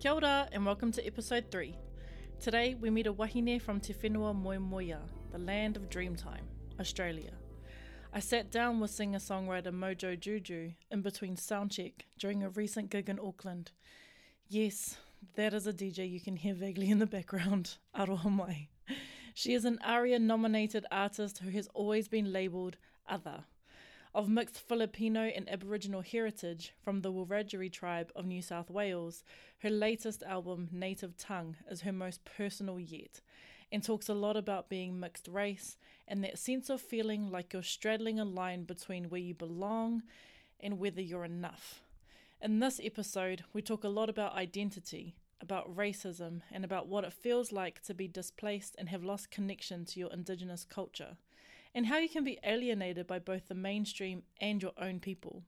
Kia ora and welcome to episode 3. Today we meet a wahine from Te Whenua Moemoeā, the land of Dreamtime, Australia. I sat down with singer-songwriter Mojo Juju in between soundcheck during a recent gig in Auckland. Yes, that is a DJ you can hear vaguely in the background, Aroha mai. She is an ARIA-nominated artist who has always been labelled other of mixed Filipino and Aboriginal heritage from the Wiradjuri tribe of New South Wales, her latest album, Native Tongue, is her most personal yet, and talks a lot about being mixed race and that sense of feeling like you're straddling a line between where you belong and whether you're enough. In this episode, we talk a lot about identity, about racism, and about what it feels like to be displaced and have lost connection to your Indigenous culture and how you can be alienated by both the mainstream and your own people.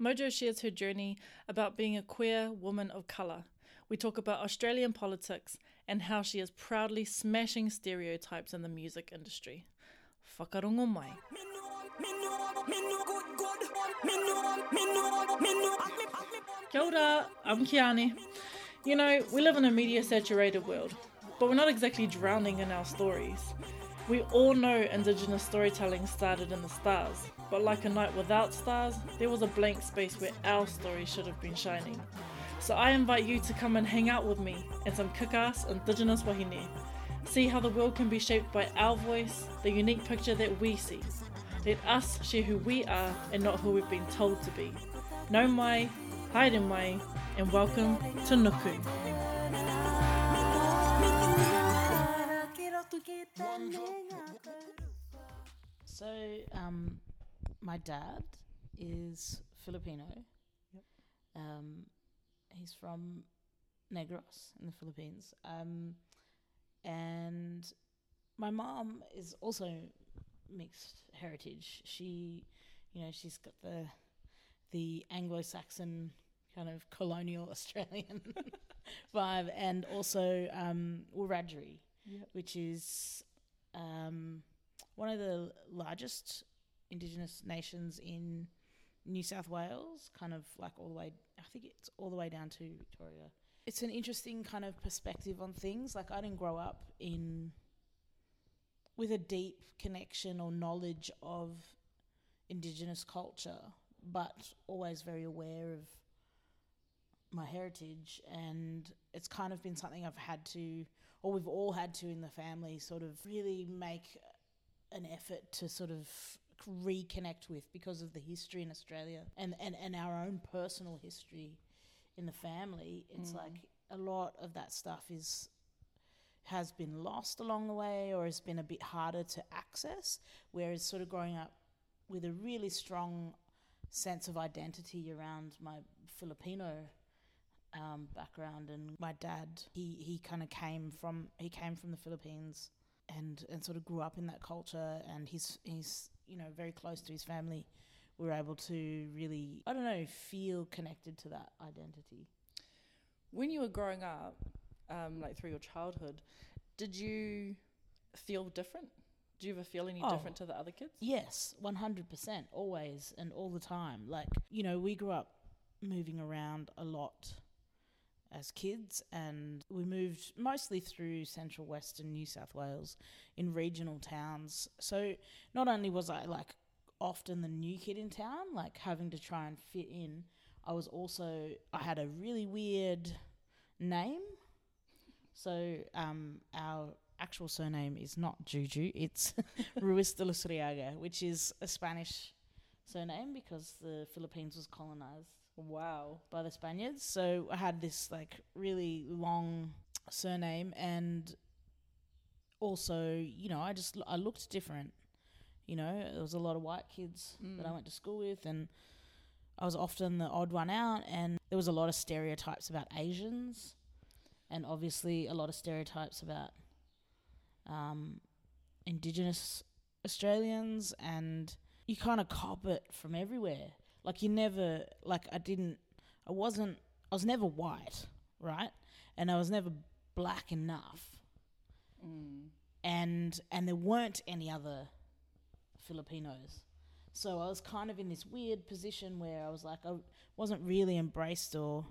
Mojo shares her journey about being a queer woman of colour. We talk about Australian politics and how she is proudly smashing stereotypes in the music industry. Whakarongo mai. Kia ora, I'm Kiani. You know, we live in a media saturated world, but we're not exactly drowning in our stories. We all know Indigenous storytelling started in the stars, but like a night without stars, there was a blank space where our story should have been shining. So I invite you to come and hang out with me and some kick-ass Indigenous wahine. See how the world can be shaped by our voice, the unique picture that we see. Let us share who we are and not who we've been told to be. Nau mai, haere mai, and welcome to Nuku. So, um, my dad is Filipino. Yep. Um, he's from Negros in the Philippines. Um, and my mom is also mixed heritage. She, you know, she's got the the Anglo-Saxon kind of colonial Australian vibe, and also um, Wiradjuri, Yep. which is um, one of the largest Indigenous nations in New South Wales, kind of like all the way, I think it's all the way down to Victoria. It's an interesting kind of perspective on things. Like, I didn't grow up in with a deep connection or knowledge of Indigenous culture, but always very aware of my heritage. And it's kind of been something I've had to, or we've all had to in the family, sort of really make an effort to sort of reconnect with because of the history in Australia and, and, and our own personal history in the family. It's Mm. like a lot of that stuff is has been lost along the way or has been a bit harder to access. Whereas sort of growing up with a really strong sense of identity around my Filipino um, background and my dad he, he kind of came from he came from the Philippines and and sort of grew up in that culture and he's he's you know very close to his family we were able to really I don't know feel connected to that identity When you were growing up, um, like through your childhood, did you feel different? Do you ever feel any Oh. different to the other kids? Yes, 100%, always and all the time. Like, you know, we grew up moving around a lot as kids and we moved mostly through central western New South Wales in regional towns. So, not only was I like often the new kid in town, like having to try and fit in, I was also I had a really weird name. So, um our actual surname is not Juju, it's Ruiz de Luzuriaga, which is a Spanish surname because the Philippines was colonized Wow. by the Spaniards. So I had this like really long surname and also, you know, I just I looked different. You know, there was a lot of white kids that I Mm. went to school with and I was often the odd one out and there was a lot of stereotypes about Asians and obviously a lot of stereotypes about um, indigenous Australians and you kind of cop it from everywhere. Like you never like I didn't I wasn't I was never white, right? And I was never black enough. Mm. And and there weren't any other Filipinos. So I was kind of in this weird position where I was like I wasn't really embraced or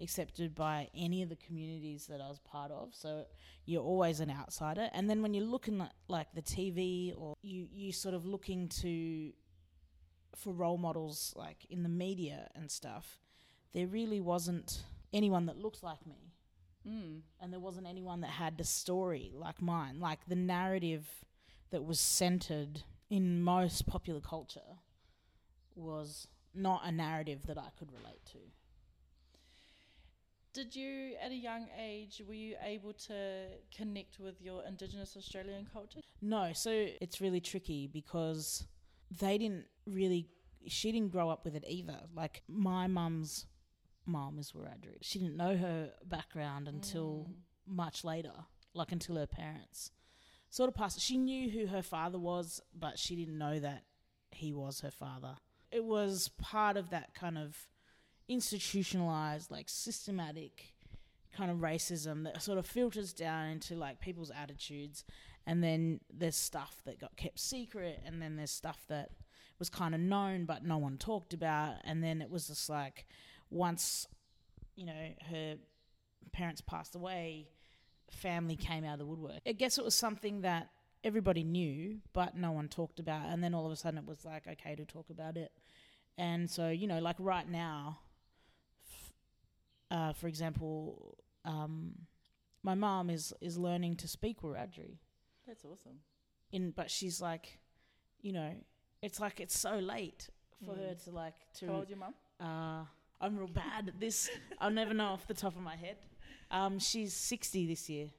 accepted by any of the communities that I was part of. So you're always an outsider. And then when you're looking at like the TV or you you sort of looking to for role models like in the media and stuff, there really wasn't anyone that looked like me. Mm. And there wasn't anyone that had the story like mine, like the narrative that was centered in most popular culture was not a narrative that I could relate to. Did you, at a young age, were you able to connect with your Indigenous Australian culture? No, so it's really tricky because they didn't really, she didn't grow up with it either. Like my mum's mum is Wiradjuri. She didn't know her background mm. until much later, like until her parents sort of passed. She knew who her father was, but she didn't know that he was her father. It was part of that kind of institutionalized, like systematic kind of racism that sort of filters down into like people's attitudes. And then there's stuff that got kept secret, and then there's stuff that was kind of known but no one talked about. And then it was just like once, you know, her parents passed away, family came out of the woodwork. I guess it was something that everybody knew, but no one talked about. And then all of a sudden it was like, okay to talk about it. And so, you know, like right now, uh, for example, um, my mom is, is learning to speak Wiradjuri. That's awesome. In, but she's like, you know, it's like it's so late for Mm. her to like to How old your mum? uh, I'm real bad at this. I'll never know off the top of my head. Um, she's 60 this year.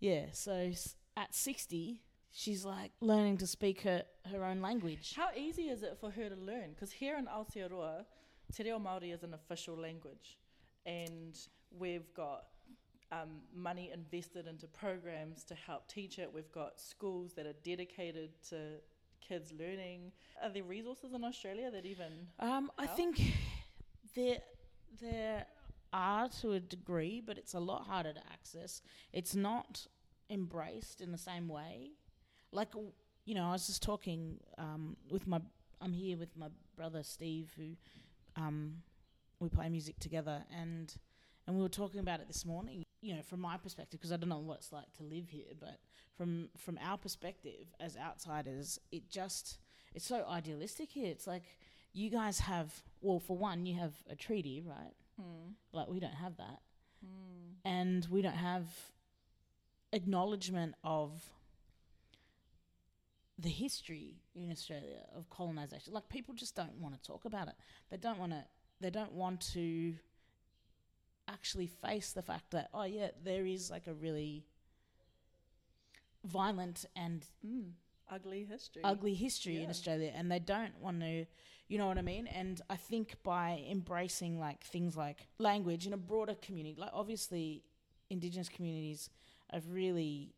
Yeah, so at 60, she's like learning to speak her, her own language. How easy is it for her to learn? Because here in Aotearoa, Te Reo Māori is an official language, and we've got um, money invested into programs to help teach it. We've got schools that are dedicated to kids learning. Are there resources in Australia that even? Um, I think there there are to a degree, but it's a lot harder to access. It's not embraced in the same way. Like you know, I was just talking um, with my. I'm here with my brother Steve, who um, we play music together, and and we were talking about it this morning. You know, from my perspective, because I don't know what it's like to live here, but from from our perspective as outsiders, it just it's so idealistic here. It's like you guys have well for one you have a treaty right Mm. like we don't have that Mm. and we don't have acknowledgement of the history in australia of colonization like people just don't want to talk about it they don't want to they don't want to actually face the fact that oh yeah there is like a really violent and Mm. Ugly history. ugly history in Australia and they don't want to you know what I mean and I think by embracing like things like language in a broader community like obviously indigenous communities have really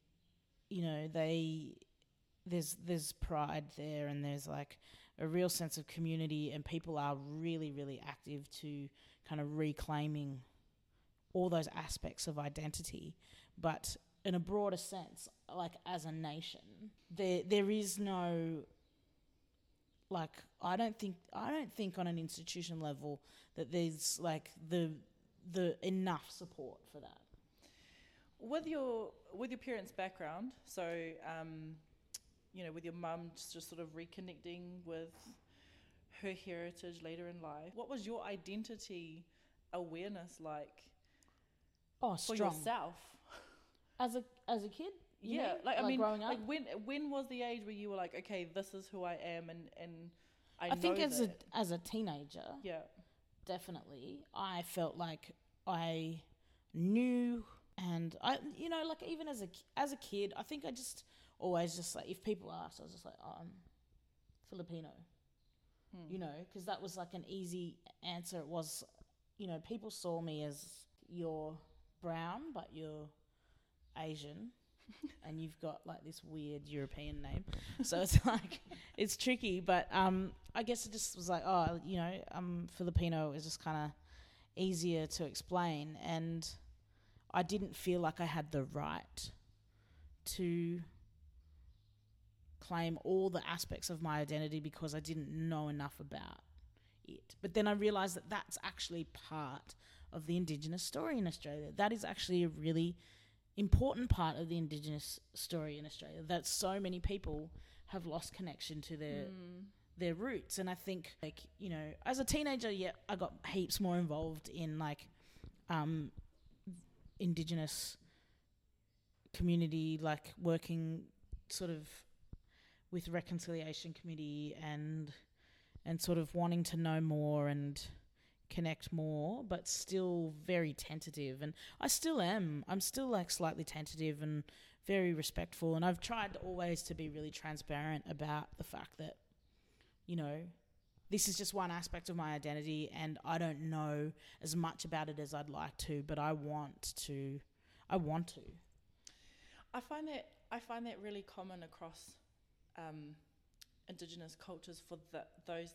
you know they there's there's pride there and there's like a real sense of community and people are really really active to kind of reclaiming all those aspects of identity but in a broader sense like as a nation there there is no like I don't think I don't think on an institution level that there's like the the enough support for that. with your with your parents' background, so um, you know, with your mum just, just sort of reconnecting with her heritage later in life, what was your identity awareness like Oh, for strong yourself? as a as a kid. yeah, mean? like I mean, growing up. like when when was the age where you were like, okay, this is who I am, and and I, I think as that. a as a teenager, yeah, definitely, I felt like I knew, and I, you know, like even as a as a kid, I think I just always just like if people asked, I was just like, oh, I'm Filipino, Hmm. you know, because that was like an easy answer. It was, you know, people saw me as you're brown, but you're Asian. and you've got like this weird European name, so it's like it's tricky. But um, I guess it just was like, oh, you know, I'm Filipino. is just kind of easier to explain, and I didn't feel like I had the right to claim all the aspects of my identity because I didn't know enough about it. But then I realized that that's actually part of the Indigenous story in Australia. That is actually a really important part of the Indigenous story in Australia. That so many people have lost connection to their Mm. their roots. And I think, like you know, as a teenager, yeah, I got heaps more involved in like um, Indigenous community, like working sort of with reconciliation committee and and sort of wanting to know more and connect more but still very tentative. And I still am. I'm still like slightly tentative and very respectful. And I've tried always to be really transparent about the fact that you know this is just one aspect of my identity and I don't know as much about it as I'd like to but I want to I want to. I find that I find that really common across um, Indigenous cultures for the, those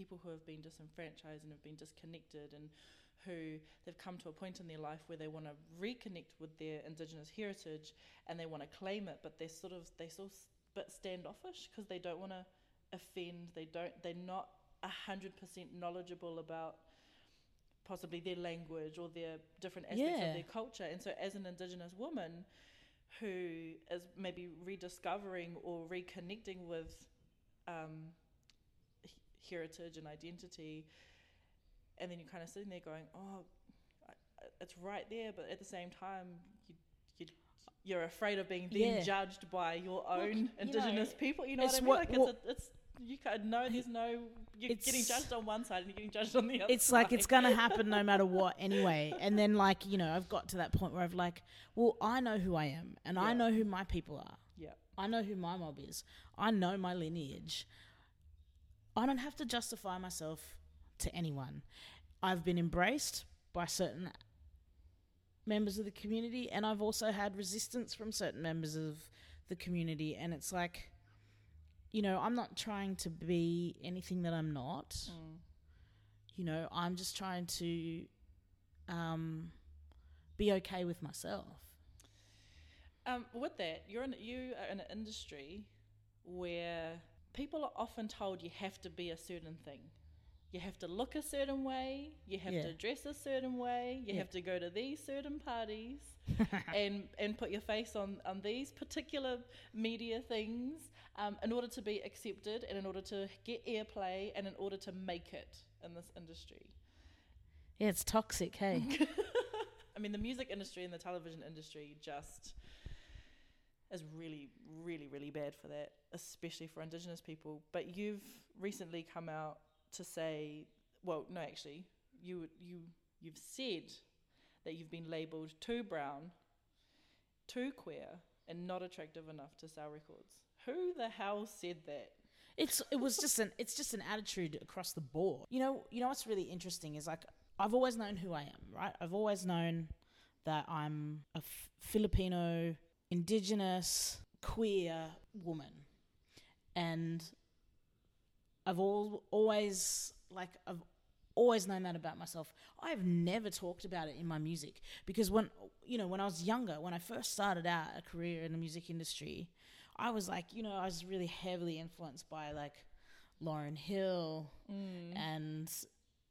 people who have been disenfranchised and have been disconnected and who they've come to a point in their life where they want to reconnect with their Indigenous heritage and they want to claim it, but they're sort of they sort of s- bit standoffish because they don't want to offend. They don't. They're not hundred percent knowledgeable about possibly their language or their different aspects Yeah. of their culture. And so, as an Indigenous woman who is maybe rediscovering or reconnecting with um, heritage and identity, and then you're kind of sitting there going, "Oh, it's right there," but at the same time, you, you you're afraid of being then Yeah. judged by your own you Indigenous know, people. You know it's what I mean? what- like it's, a, it's you kind of know there's no you're getting judged on one side and you're getting judged on the other. it's like it's gonna happen no matter what anyway. And then like you know, I've got to that point where I've like, well, I know who I am, and I know who my people are. yeah. I know who my mob is. I know my lineage. I don't have to justify myself to anyone. I've been embraced by certain members of the community, and I've also had resistance from certain members of the community. And it's like, you know, I'm not trying to be anything that I'm not Mm. you know i'm just trying to um, be okay with myself Um, with that, you're in you are in an industry where people are often told you have to be a certain thing. You have to look a certain way. You have Yeah. to dress a certain way. You Yeah. have to go to these certain parties, and and put your face on on these particular media things um, in order to be accepted, and in order to get airplay, and in order to make it in this industry. yeah it's toxic hey I mean, the music industry and the television industry just is really, really, really bad for that, especially for Indigenous people. But you've recently come out to say, well, no, actually, you you you've said that you've been labelled too brown, too queer, and not attractive enough to sell records. Who the hell said that? it's it was just an it's just an attitude across the board you know you know what's really interesting is like i've always known who i am right i've always known that i'm a filipino indigenous queer woman. And i've all, always like i've always known that about myself. I've never talked about it in my music because when you know when i was younger when i first started out a career in the music industry i was like you know i was really heavily influenced by like lauryn hill mm. and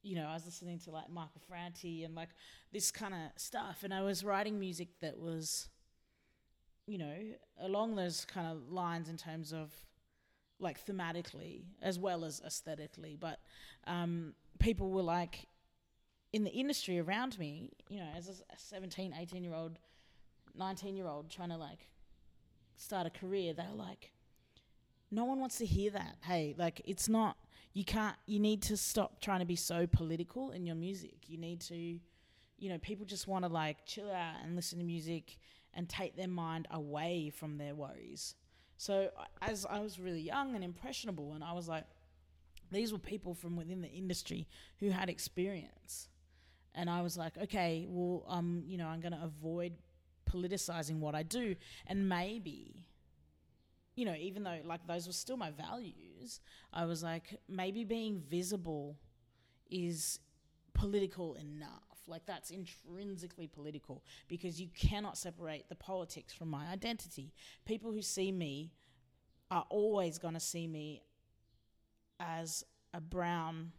you know i was listening to like michael franti and like this kind of stuff. And i was writing music that was you know along those kind of lines in terms of like thematically as well as aesthetically. But um, people were like in the industry around me you know as a 17 18 year old 19 year old trying to like start a career they're like no one wants to hear that. Hey like it's not you can't you need to stop trying to be so political in your music. You need to you know people just want to like chill out and listen to music and take their mind away from their worries. So as I was really young and impressionable, and I was like, these were people from within the industry who had experience, and I was like, okay, well, um, you know, I'm going to avoid politicizing what I do, and maybe, you know, even though like those were still my values, I was like, maybe being visible is political enough. Like that's intrinsically political because you cannot separate the politics from my identity. People who see me are always going to see me as a brown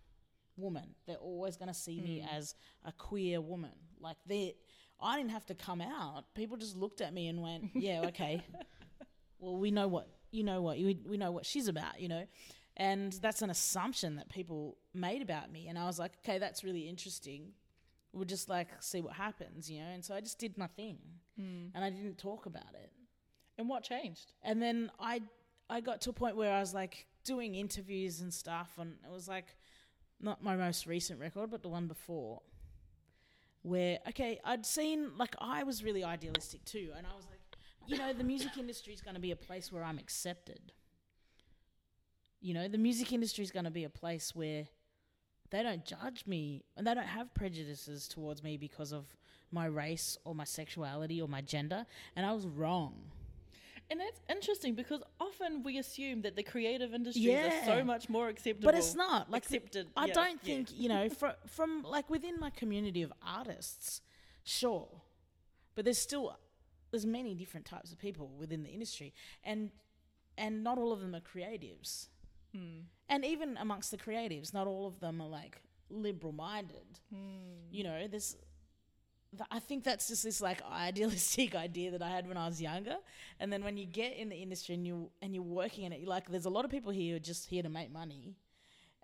woman. They're always going to see me Mm. as a queer woman. Like they, I didn't have to come out. People just looked at me and went, "Yeah, okay. well, we know what you know. What we we know what she's about. You know." And that's an assumption that people made about me. And I was like, okay, that's really interesting. We'll just like see what happens, you know? And so I just did my thing Mm. and I didn't talk about it. And what changed? And then I I got to a point where I was like doing interviews and stuff and it was like not my most recent record but the one before where okay I'd seen like I was really idealistic too and I was like you know the music industry is going to be a place where I'm accepted you know the music industry is going to be a place where they don't judge me and they don't have prejudices towards me because of my race or my sexuality or my gender and I was wrong And that's interesting because often we assume that the creative industries are so much more acceptable. But it's not like accepted. I yeah, don't yeah. think you know from from like within my community of artists, sure, but there's still there's many different types of people within the industry, and and not all of them are creatives, Hmm. and even amongst the creatives, not all of them are like liberal minded. Hmm. You know, this. th- I think that's just this like idealistic idea that I had when I was younger, and then when you get in the industry and you and you're working in it, like there's a lot of people here who are just here to make money,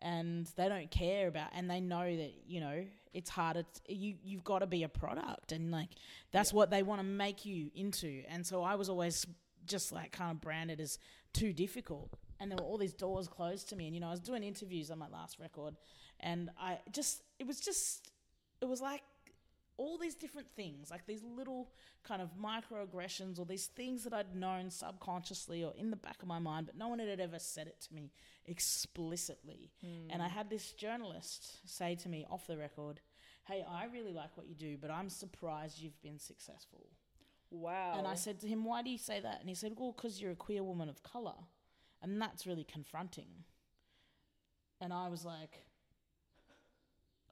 and they don't care about, and they know that you know it's harder. T- you you've got to be a product, and like that's what they want to make you into. And so I was always just like kind of branded as too difficult, and there were all these doors closed to me. And you know, I was doing interviews on my last record, and I just it was just it was like all these different things, like these little kind of microaggressions or these things that I'd known subconsciously or in the back of my mind, but no one had ever said it to me explicitly. Hmm. And I had this journalist say to me off the record, Hey, I really like what you do, but I'm surprised you've been successful. Wow. And I said to him, Why do you say that? And he said, Well, because you're a queer woman of color. And that's really confronting. And I was like,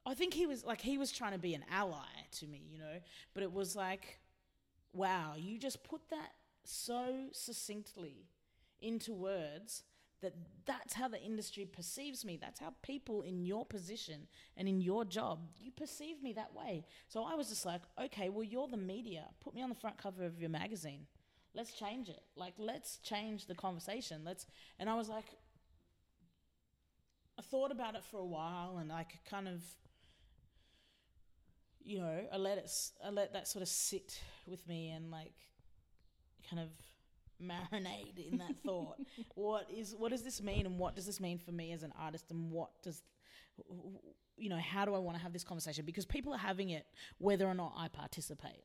I think he was like, he was trying to be an ally to me, you know? But it was like, wow, you just put that so succinctly into words that that's how the industry perceives me. That's how people in your position and in your job, you perceive me that way. So I was just like, okay, well, you're the media. Put me on the front cover of your magazine. Let's change it. Like, let's change the conversation. Let's, and I was like, I thought about it for a while and like kind of, you know, I let it, I let that sort of sit with me and like kind of marinate in that thought. what is, what does this mean and what does this mean for me as an artist and what does, you know, how do I want to have this conversation? Because people are having it whether or not I participate.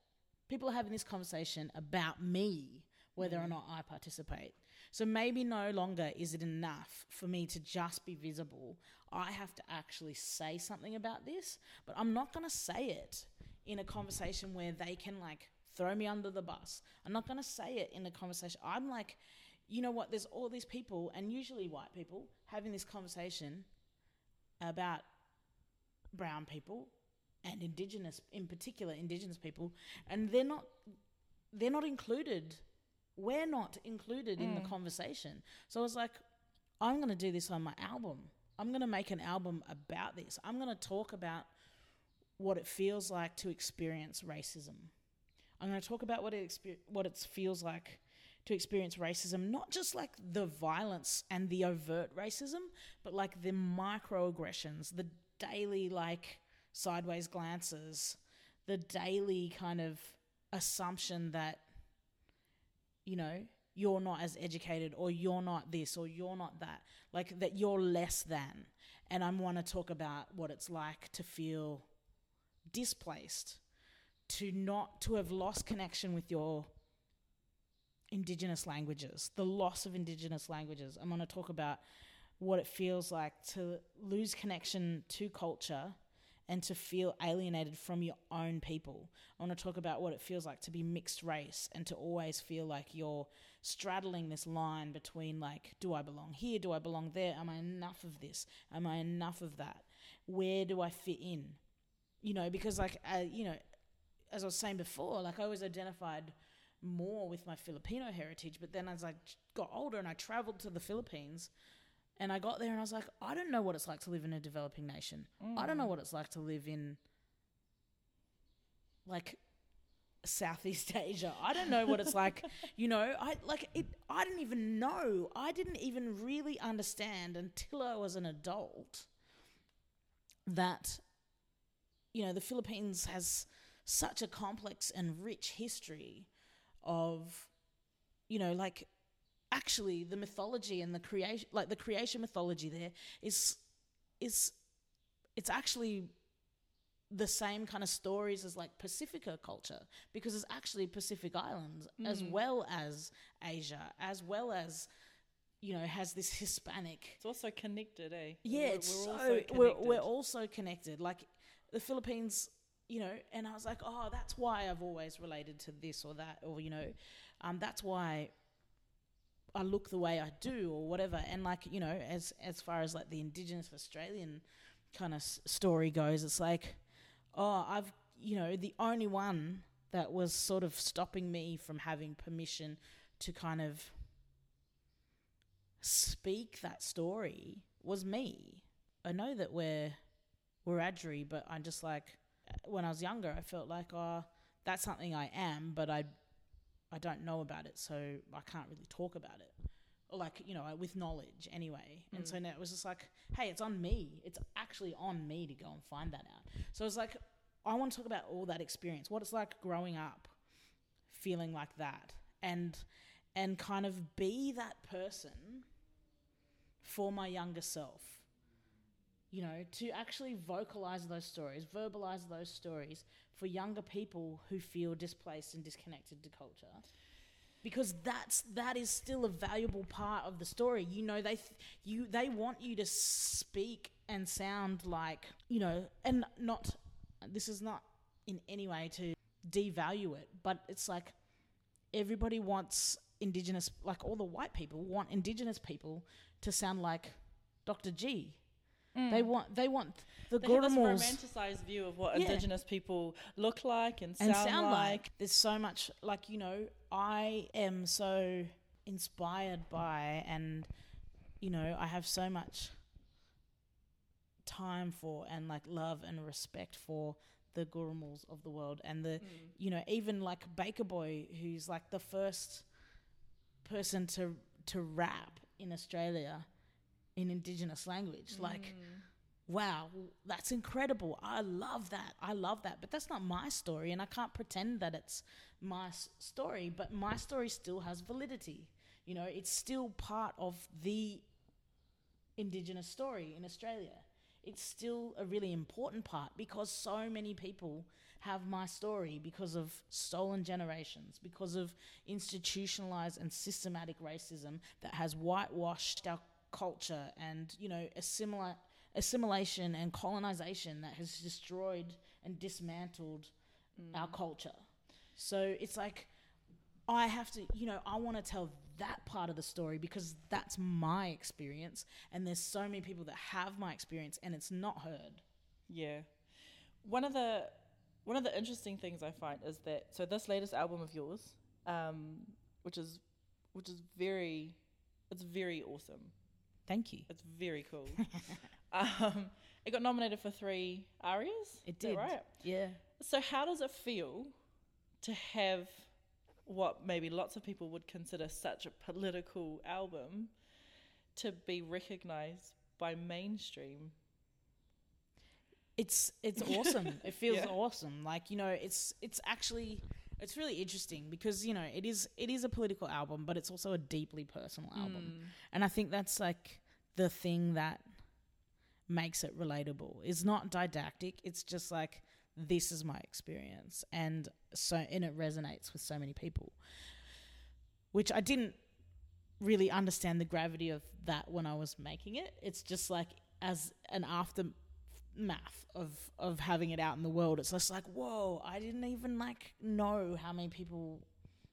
People are having this conversation about me whether or mm. not I participate. So maybe no longer is it enough for me to just be visible. I have to actually say something about this, but I'm not going to say it in a conversation where they can like throw me under the bus. I'm not going to say it in a conversation. I'm like, you know what? There's all these people, and usually white people, having this conversation about brown people and indigenous in particular indigenous people and they're not they're not included. We're not included in the mm. conversation. So i was like i'm going to do this on my album. I'm going to make an album about this. I'm going to talk about what it feels like to experience racism. I'm going to talk about what it exper- what it feels like to experience racism not just like the violence and the overt racism but like the microaggressions the daily like sideways glances, the daily kind of assumption that, you know, you're not as educated or you're not this or you're not that, like that you're less than. And I want to talk about what it's like to feel displaced, to not, to have lost connection with your indigenous languages, the loss of indigenous languages. I'm going to talk about what it feels like to lose connection to culture and to feel alienated from your own people. I want to talk about what it feels like to be mixed race and to always feel like you're straddling this line between like do I belong here, do I belong there? Am I enough of this? Am I enough of that? Where do I fit in? You know, because like uh, you know, as I was saying before, like I always identified more with my Filipino heritage, but then as I got older and I traveled to the Philippines, And I got there and I was like, I don't know what it's like to live in a developing nation. I don't know what it's like to live in like Southeast Asia. I don't know what it's like, you know, I like it I didn't even know. I didn't even really understand until I was an adult that you know, the Philippines has such a complex and rich history of you know, like actually the mythology and the creation like the creation mythology there is is it's actually the same kind of stories as like Pacifica culture because it's actually Pacific Islands as Mm. well as Asia as well as you know has this Hispanic It's also connected, eh? yeah We're- it's we're so also we're, we're also connected like the Philippines you know and I was like oh that's why I've always related to this or that or you know um, that's why I look the way I do or whatever. And like you know as as far as like the indigenous Australian kind of s- story goes it's like oh I've you know the only one that was sort of stopping me from having permission to kind of speak that story was me. I know that we're we're Wiradjuri but I'm just like when I was younger I felt like oh that's something I am but I I don't know about it, so I can't really talk about it. Or like, you know, with knowledge anyway. And so mm. now it was just like, hey, it's on me. It's actually on me to go and find that out. So it's like, I want to talk about all that experience, what it's like growing up, feeling like that, and and kind of be that person for my younger self. You know, to actually vocalize those stories, verbalize those stories for younger people who feel displaced and disconnected to culture because that's that is still a valuable part of the story you know they th- you they want you to speak and sound like you know and not this is not in any way to devalue it but it's like everybody wants indigenous like all the white people want indigenous people to sound like Dr. G they want they want the Mm. They this romanticized view of what Yeah. Indigenous people look like and sound, and sound like. like. There's so much, like, you know, I am so inspired by, and, you know, I have so much time for, and like love and respect for the Gurrumuls of the world. And the, you know, even like Baker Boy, who's like the first person to, to rap in Australia in Indigenous language. Like, mm. wow, that's incredible. I love that. I love that. But that's not my story, and I can't pretend that it's my s- story, but my story still has validity. You know, it's still part of the Indigenous story in Australia. It's still a really important part because so many people have my story because of stolen generations, because of institutionalized and systematic racism that has whitewashed our culture and, you know, assimilate assimilation and colonization that has destroyed and dismantled our culture. So it's like I have to, you know, I want to tell that part of the story because that's my experience and there's so many people that have my experience and it's not heard. Yeah. One of the one of the interesting things I find is that so this latest album of yours, um, which is which is very it's very awesome. Thank you. It's very cool. um, it got nominated for three Arias. It did. right. Yeah. So how does it feel to have what maybe lots of people would consider such a political album to be recognized by mainstream? It's it's awesome. it feels Yeah. awesome. Like, you know, it's it's actually it's really interesting because, you know, it is it is a political album, but it's also a deeply personal album. Mm. And I think that's like the thing that makes it relatable. It's not didactic. It's just like this is my experience and so and it resonates with so many people. Which I didn't really understand the gravity of that when I was making it. It's just like as an aftermath of of having it out in the world. It's just like, whoa, I didn't even like know how many people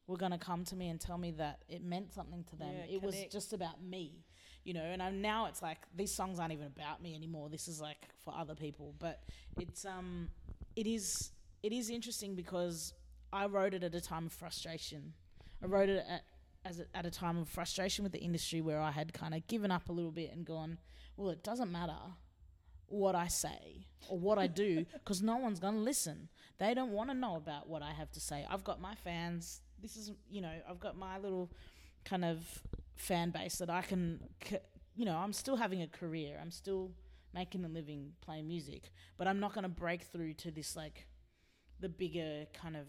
were gonna come to me and tell me that it meant something to them. Yeah, it was just about me, you know. And I'm, now it's like these songs aren't even about me anymore. This is like for other people. But it's um, it is it is interesting because I wrote it at a time of frustration. I wrote it at as a, at a time of frustration with the industry where I had kind of given up a little bit and gone, well, it doesn't matter what I say or what I do because no one's going to listen. They don't want to know about what I have to say. I've got my fans. This is, you know, I've got my little kind of fan base that I can, you know, I'm still having a career. I'm still making a living playing music, but I'm not going to break through to this like the bigger kind of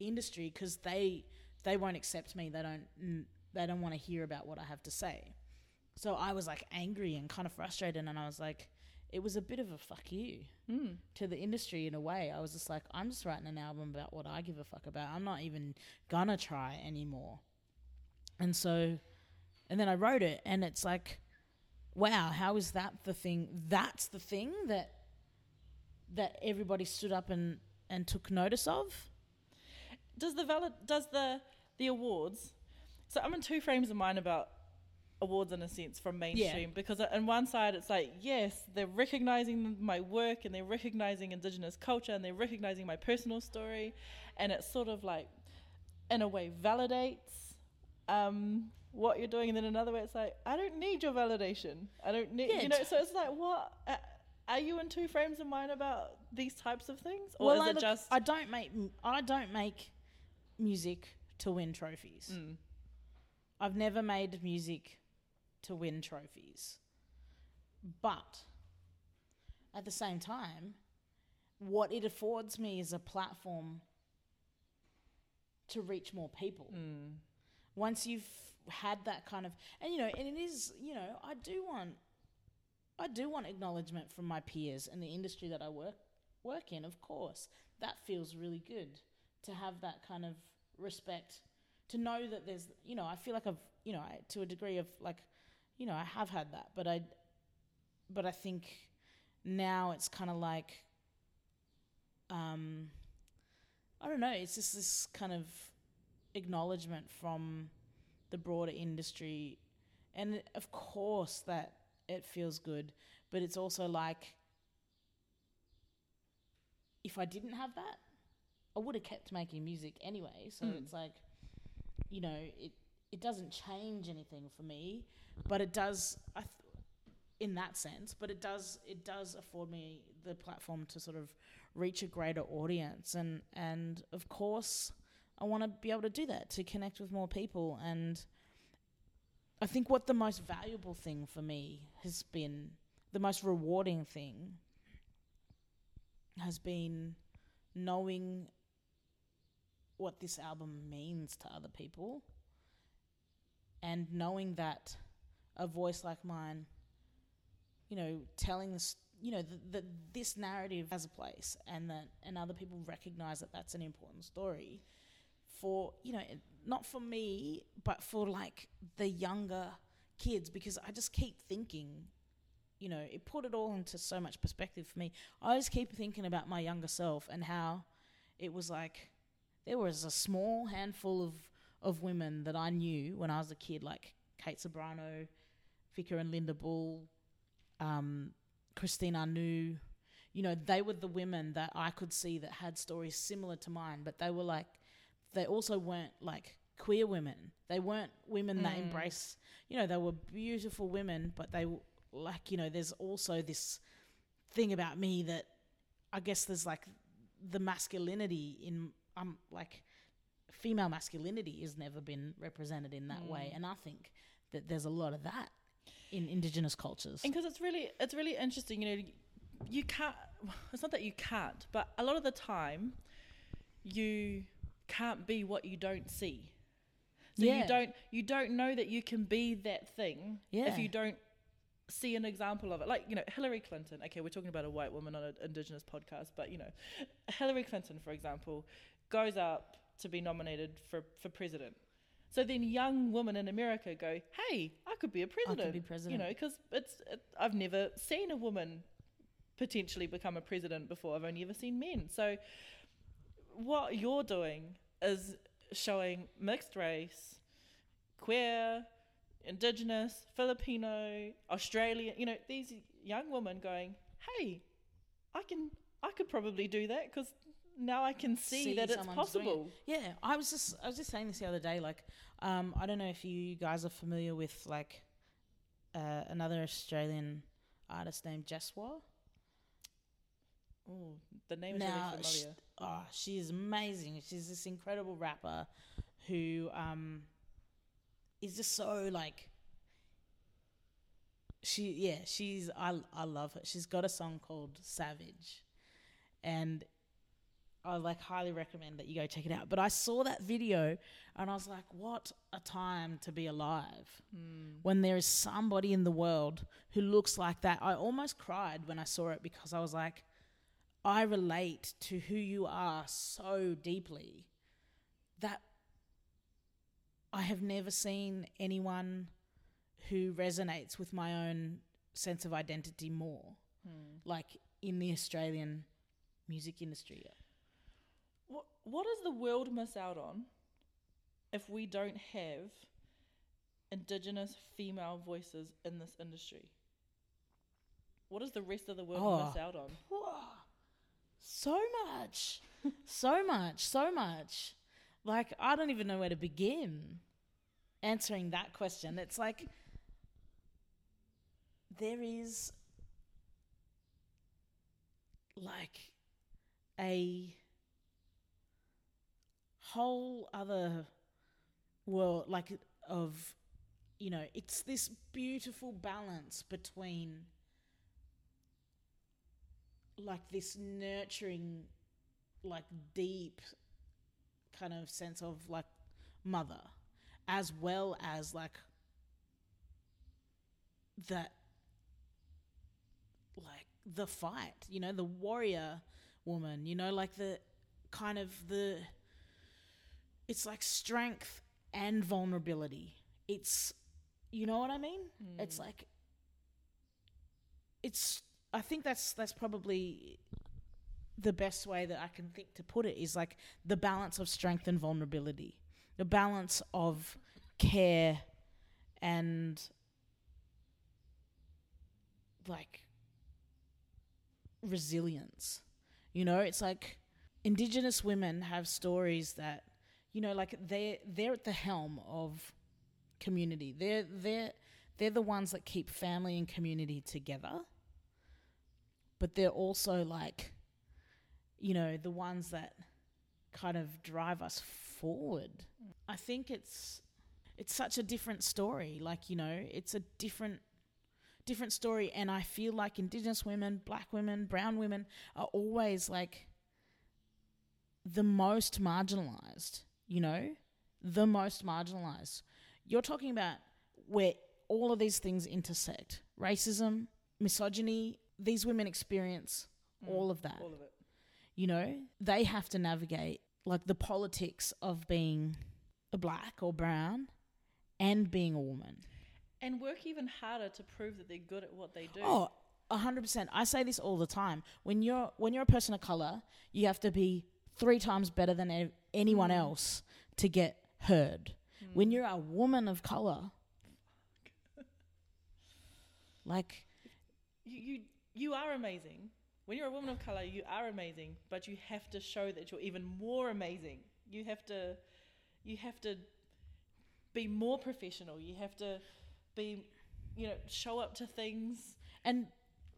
industry because they they won't accept me. They don't they don't want to hear about what I have to say. So I was like angry and kind of frustrated, and I was like, it was a bit of a fuck you Mm. to the industry in a way. I was just like, I'm just writing an album about what I give a fuck about. I'm not even gonna try anymore. And so, and then I wrote it, and it's like, wow, how is that the thing? That's the thing that that everybody stood up and and took notice of. Does the valid does the the awards? So I'm in two frames of mind about awards in a sense from mainstream because on one side it's like yes they're recognizing my work and they're recognizing indigenous culture and they're recognizing my personal story. And it sort of like in a way validates um, what you're doing. And then another way it's like i don't need your validation. I don't need Yeah, you know so it's like what uh, are you in two frames of mind about these types of things? Or well, is I it look- just I don't make I don't make music to win trophies. Mm. I've never made music to win trophies. But at the same time, what it affords me is a platform to reach more people. Mm. Once you've had that kind of and you know, and it is, you know, I do want I do want acknowledgement from my peers in the industry that I work work in, of course. That feels really good to have that kind of respect to know that there's you know, I feel like I've you know, I, to a degree of like you know, I have had that, but I but I think now it's kind of like um I don't know, it's just this kind of acknowledgement from the broader industry and of course that it feels good but it's also like if i didn't have that i would have kept making music anyway so Mm. it's like you know it it doesn't change anything for me but it does I th- in that sense but it does it does afford me the platform to sort of reach a greater audience and and of course I want to be able to do that to connect with more people. And I think what the most valuable thing for me has been, the most rewarding thing has been knowing what this album means to other people and knowing that a voice like mine, you know, telling this, you know, that this narrative has a place and that and other people recognize that that's an important story for you know not for me but for like the younger kids because i just keep thinking you know it put it all into so much perspective for me. I always keep thinking about my younger self and how it was like there was a small handful of of women that i knew when i was a kid like kate ceberano Vika and linda bull um, christine anu you know they were the women that i could see that had stories similar to mine but they were like they also weren't like queer women. They weren't women that Mm. embrace, you know, they were beautiful women, but they like, you know, there's also this thing about me that I guess there's like the masculinity in I'm um like female masculinity has never been represented in that way Mm. and I think that there's a lot of that in indigenous cultures. And because it's really, it's really interesting. You know, you can't. It's not that you can't, but a lot of the time, you can't be what you don't see. So Yeah. you don't, you don't know that you can be that thing Yeah. if you don't see an example of it. Like you know, Hillary Clinton. Okay, we're talking about a white woman on an Indigenous podcast, but you know, Hillary Clinton, for example, goes up to be nominated for for president. So then, young women in America go, "Hey, I could be a president." I could be president. You know, because it's it, I've never seen a woman potentially become a president before. I've only ever seen men. So what you're doing is showing mixed race, queer, indigenous, Filipino, Australian. You know, these young women going, "Hey, I can, I could probably do that because now I can see, See that it's doing it. possible. Yeah, I was just I was just saying this the other day. Like, um, I don't know if you guys are familiar with like uh, another Australian artist named Jeswa. Oh, the name is Now, really sh- familiar. Oh, she is amazing. She's this incredible rapper who um is just so like she yeah, she's I I love her. She's got a song called Savage. And I like highly recommend that you go check it out. But I saw that video and I was like, what a time to be alive. Hmm. When there is somebody in the world who looks like that. I almost cried when I saw it because I was like, I relate to who you are so deeply that I have never seen anyone who resonates with my own sense of identity more, Hmm. like in the Australian music industry. What does the world miss out on if we don't have indigenous female voices in this industry? What does the rest of the world Oh. miss out on? So much, so much, so much. Like, I don't even know where to begin answering that question. It's like there is like a whole other world, like, of, you know, it's this beautiful balance between like this nurturing, like deep kind of sense of like mother, as well as like that, like the fight, you know, the warrior woman, you know, like the kind of the, it's like strength and vulnerability. It's, you know what I mean? Hmm. It's like, it's I think that's that's probably the best way that I can think to put it is like the balance of strength and vulnerability, the balance of care and like resilience. You know, it's like indigenous women have stories that you know like they they're at the helm of community. They're they're they're the ones that keep family and community together. But they're also like you know the ones that kind of drive us forward. I think it's it's such a different story. Like you know it's a different different story. And i feel like indigenous women black women brown women are always like the most marginalized you know the most marginalized. You're talking about where all of these things intersect. Racism misogyny these women experience mm. all of that. All of it. you know they have to navigate like the politics of being a black or brown and being a woman. And work even harder to prove that they're good at what they do. oh a hundred percent. I say this all the time. When you're when you're a person of color you have to be three times better than anyone mm. else to get heard mm. when you're a woman of color like you, you you are amazing. When you're a woman of color, you are amazing, but you have to show that you're even more amazing. You have to you have to be more professional. You have to be you know, show up to things. and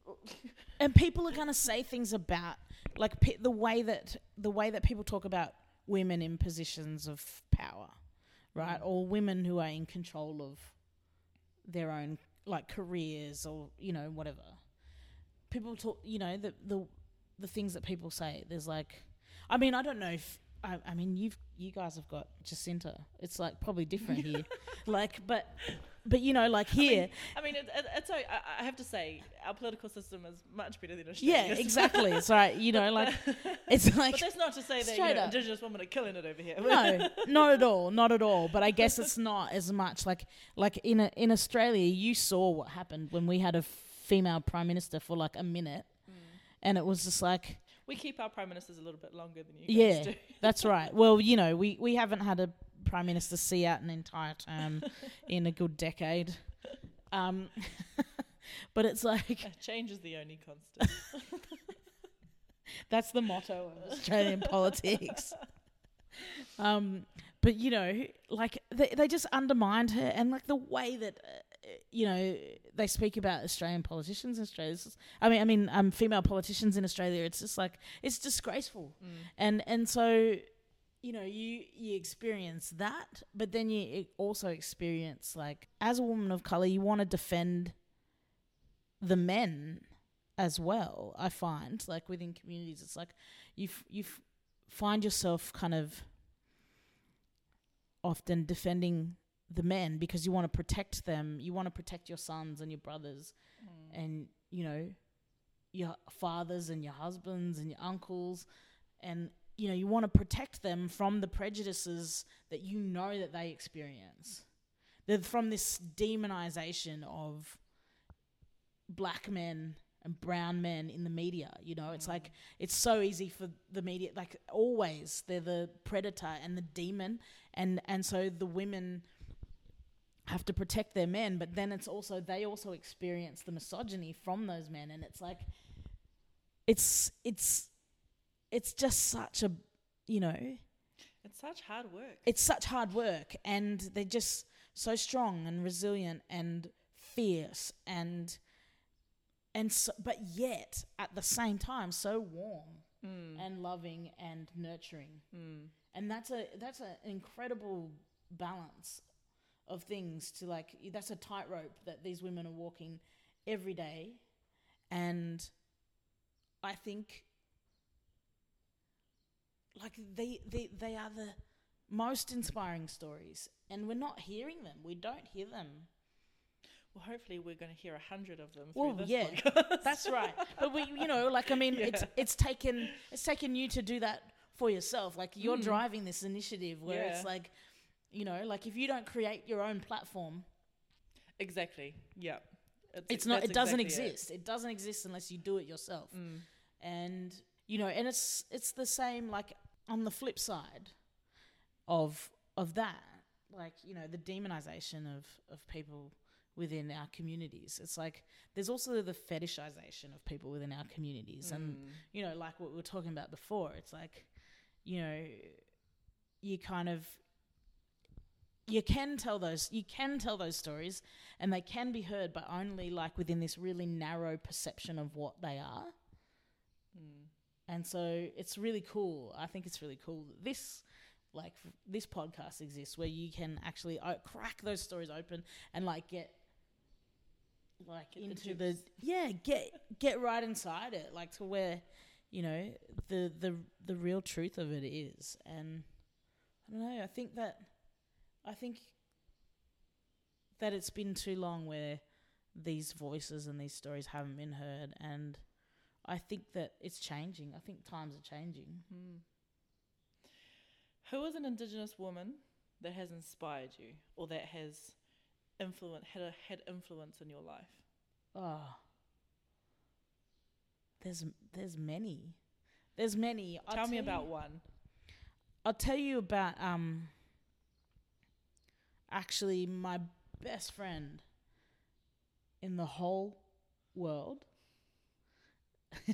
and people are going to say things about like pe- the way that the way that people talk about women in positions of power right? Mm. Or women who are in control of their own like careers or you know whatever. People talk you know the the the things that people say there's like i mean i don't know if I, I mean you've you guys have got Jacinda. It's like probably different here. Like but but you know like here I mean, it, it, it's. I, I have to say, our political system is much better than Australia. Yeah, exactly. It's right. You know, like it's like But that's not to say that you know. Indigenous women are killing it over here. no, not at all, not at all. But I guess it's not as much like like in a, in Australia. You saw what happened when we had a female prime minister for like a minute, mm. and it was just like, we keep our prime ministers a little bit longer than you yeah, guys do. that's right. Well, you know, we we haven't had a prime minister see out an entire term in a good decade. Um, but it's like Change is the only constant. That's the motto of Australian politics. Um, but you know, like they they just undermined her, and like the way that uh, you know they speak about Australian politicians in Australia. I mean, I mean, um, female politicians in Australia. It's just like it's disgraceful, and and so you know you you experience that, but then you also experience like as a woman of color, you want to defend the men as well. I find like within communities, it's like you f- you f- find yourself kind of often defending the men because you want to protect them. You want to protect your sons and your brothers, mm. and you know your fathers and your husbands and your uncles, and you know you want to protect them from the prejudices that you know that they experience. They're from this demonization of black men and brown men in the media. You know, it's mm. like it's so easy for the media. Like always, they're the predator and the demon, and and so the women have to protect their men. But then it's also they also experience the misogyny from those men, and it's like it's it's it's just such a you know It's such hard work. it's such hard work and they're just so strong and resilient and fierce and and so, but yet at the same time so warm hmm. and loving and nurturing. Hmm. And that's a that's an incredible balance of things to like that's a tightrope that these women are walking every day. And i think like they they they are the most inspiring stories and we're not hearing them we don't hear them Well, hopefully we're going to hear a hundred of them. well yeah podcast. that's right but we you know like i mean it's Yeah. it's taken it's taken you to do that for yourself like you're Mm. driving this initiative where Yeah. it's like you know like if you don't create your own platform exactly. Yeah. it's not it doesn't exactly it. exist it. doesn't exist unless you do it yourself Mm. and you know and it's it's the same like on the flip side of of that like you know the demonization of of people within our communities it's like there's also the fetishization of people within our communities and Mm. you know like what we were talking about before it's like you know you kind of you can tell those you can tell those stories and they can be heard but only like within this really narrow perception of what they are. And so it's really cool. I think it's really cool that this like this podcast exists where you can actually o- crack those stories open and like get like Get the into the, juice. yeah get get right inside it like to where you know the the the real truth of it is. And i don't know i think that i think that it's been too long where these voices and these stories haven't been heard. And i think that it's changing i think times are changing Mm. Who is an Indigenous woman that has inspired you or that has influence had a, had influence in your life? oh there's there's many there's many I'll Tell me you- about one. I'll tell you about um actually my best friend in the whole world.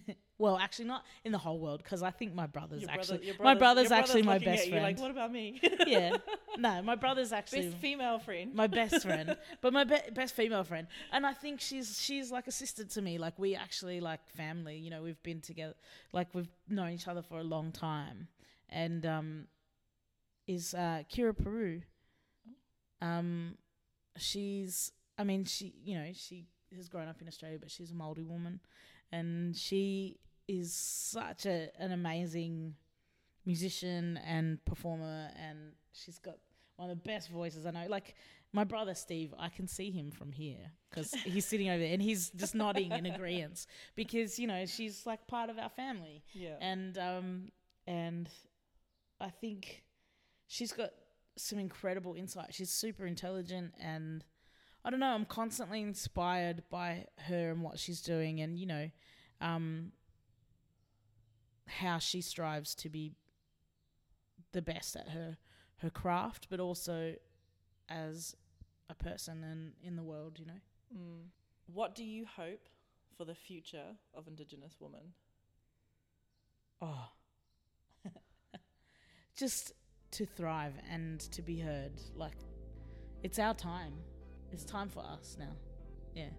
well, actually not in the whole world because I think my brother's Your actually brother- my brother's- brother's actually my best friend. Like, what about me? yeah. No, my brother's actually Best female friend. my best friend, but my be- best female friend, and I think she's she's like a sister to me. Like we actually like family. You know, we've been together, like we've known each other for a long time, and um, is uh, Kira Puru. Um, she's, I mean, she, you know, she has grown up in Australia, but she's a Maori woman, and she is such a an amazing musician and performer, and she's got one of the best voices I know. Like my brother Steve, I can see him from here because he's sitting over there and he's just nodding in agreement because you know she's like part of our family, Yeah. and um and I think she's got some incredible insight. She's super intelligent and I don't know, I'm constantly inspired by her and what she's doing and you know um how she strives to be the best at her her craft but also as a person and in the world, you know. Mm. What do you hope for the future of Indigenous women? Oh, just to thrive and to be heard. Like, it's our time. It's time for us now. Yeah.